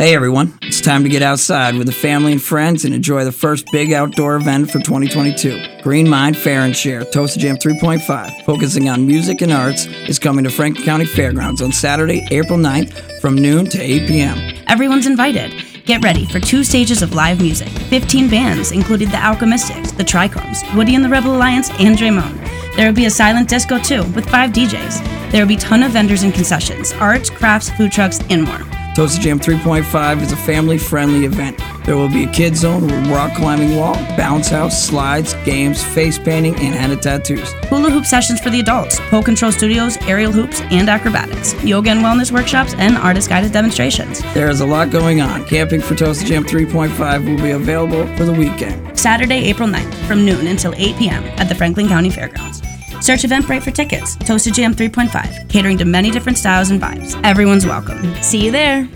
Hey everyone, it's time to get outside with the family and friends and enjoy the first big outdoor event for 2022. Green Mind Fair and Share Toasted Jam 3.5, focusing on music and arts, is coming to Franklin County Fairgrounds on Saturday, April 9th from noon to 8 p.m. Everyone's invited. Get ready for two stages of live music. 15 bands, including the Alchemystics, the Trichomes, Woody and the Rebel Alliance, and Draymond. There will be a silent disco too, with five DJs. There will be ton of vendors and concessions, arts, crafts, food trucks, and more. Toasted Jam 3.5 is a family friendly event. There will be a kid zone with rock climbing wall, bounce house, slides, games, face painting, and henna tattoos. Hula hoop sessions for the adults, pole control studios, aerial hoops, and acrobatics, yoga and wellness workshops, and artist guided demonstrations. There is a lot going on. Camping for Toasted Jam 3.5 will be available for the weekend. Saturday, April 9th, from noon until 8 p.m. at the Franklin County Fairgrounds. Search Eventbrite for tickets. Toasted Jam 3.5, catering to many different styles and vibes. Everyone's welcome. See you there.